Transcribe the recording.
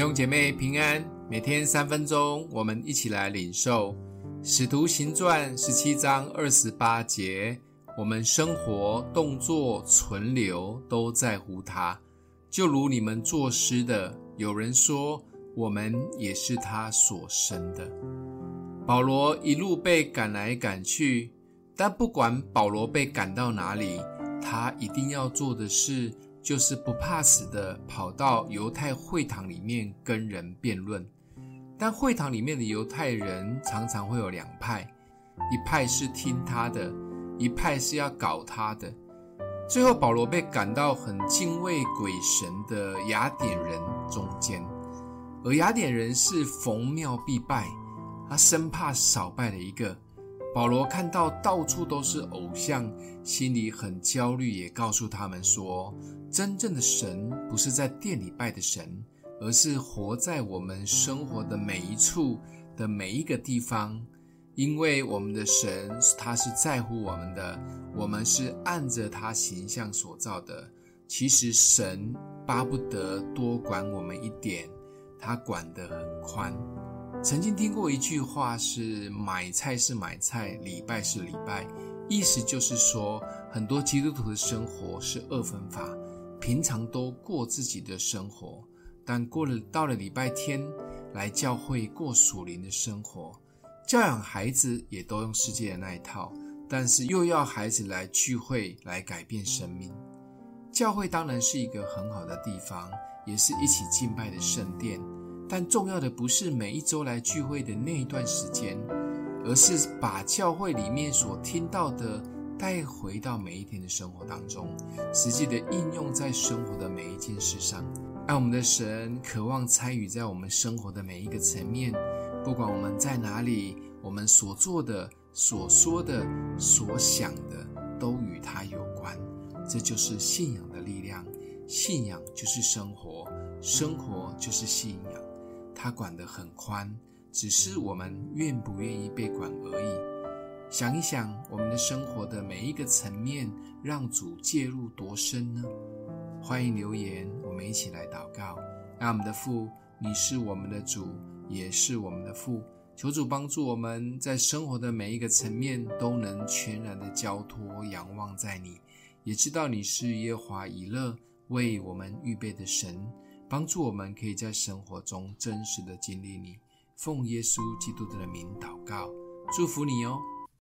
弟兄姐妹平安，每天三分钟，我们一起来领受《使徒行传》十七章二十八节。我们生活、动作、存留都在乎他，就如你们作诗的，有人说我们也是他所生的。保罗一路被赶来赶去，但不管保罗被赶到哪里，他一定要做的事就是不怕死的跑到犹太会堂里面跟人辩论。但会堂里面的犹太人常常会有两派，一派是听他的。一派是要搞他的，最后保罗被赶到很敬畏鬼神的雅典人中间，而雅典人是逢庙必拜，他生怕少拜了一个。保罗看到到处都是偶像，心里很焦虑，也告诉他们说，真正的神不是在店里拜的神，而是活在我们生活的每一处的每一个地方。因为我们的神，他是在乎我们的，我们是按着他形象所造的。其实神巴不得多管我们一点，他管得很宽。曾经听过一句话是：买菜是买菜，礼拜是礼拜。意思就是说，很多基督徒的生活是二分法，平常都过自己的生活，但过了到了礼拜天来教会过属灵的生活。教养孩子也都用世界的那一套，但是又要孩子来聚会来改变生命。教会当然是一个很好的地方，也是一起敬拜的圣殿。但重要的不是每一周来聚会的那一段时间，而是把教会里面所听到的带回到每一天的生活当中，实际的应用在生活的每一件事上。爱我们的神渴望参与在我们生活的每一个层面。不管我们在哪里，我们所做的、所说的、所想的，都与他有关。这就是信仰的力量。信仰就是生活，生活就是信仰。他管得很宽，只是我们愿不愿意被管而已。想一想，我们的生活的每一个层面，让主介入多深呢？欢迎留言，我们一起来祷告。爱我们的父，你是我们的主。也是我们的父，求主帮助我们在生活的每一个层面都能全然的交托仰望在你，也知道你是耶和华以勒为我们预备的神，帮助我们可以在生活中真实的经历你。奉耶稣基督的名祷告，祝福你哦。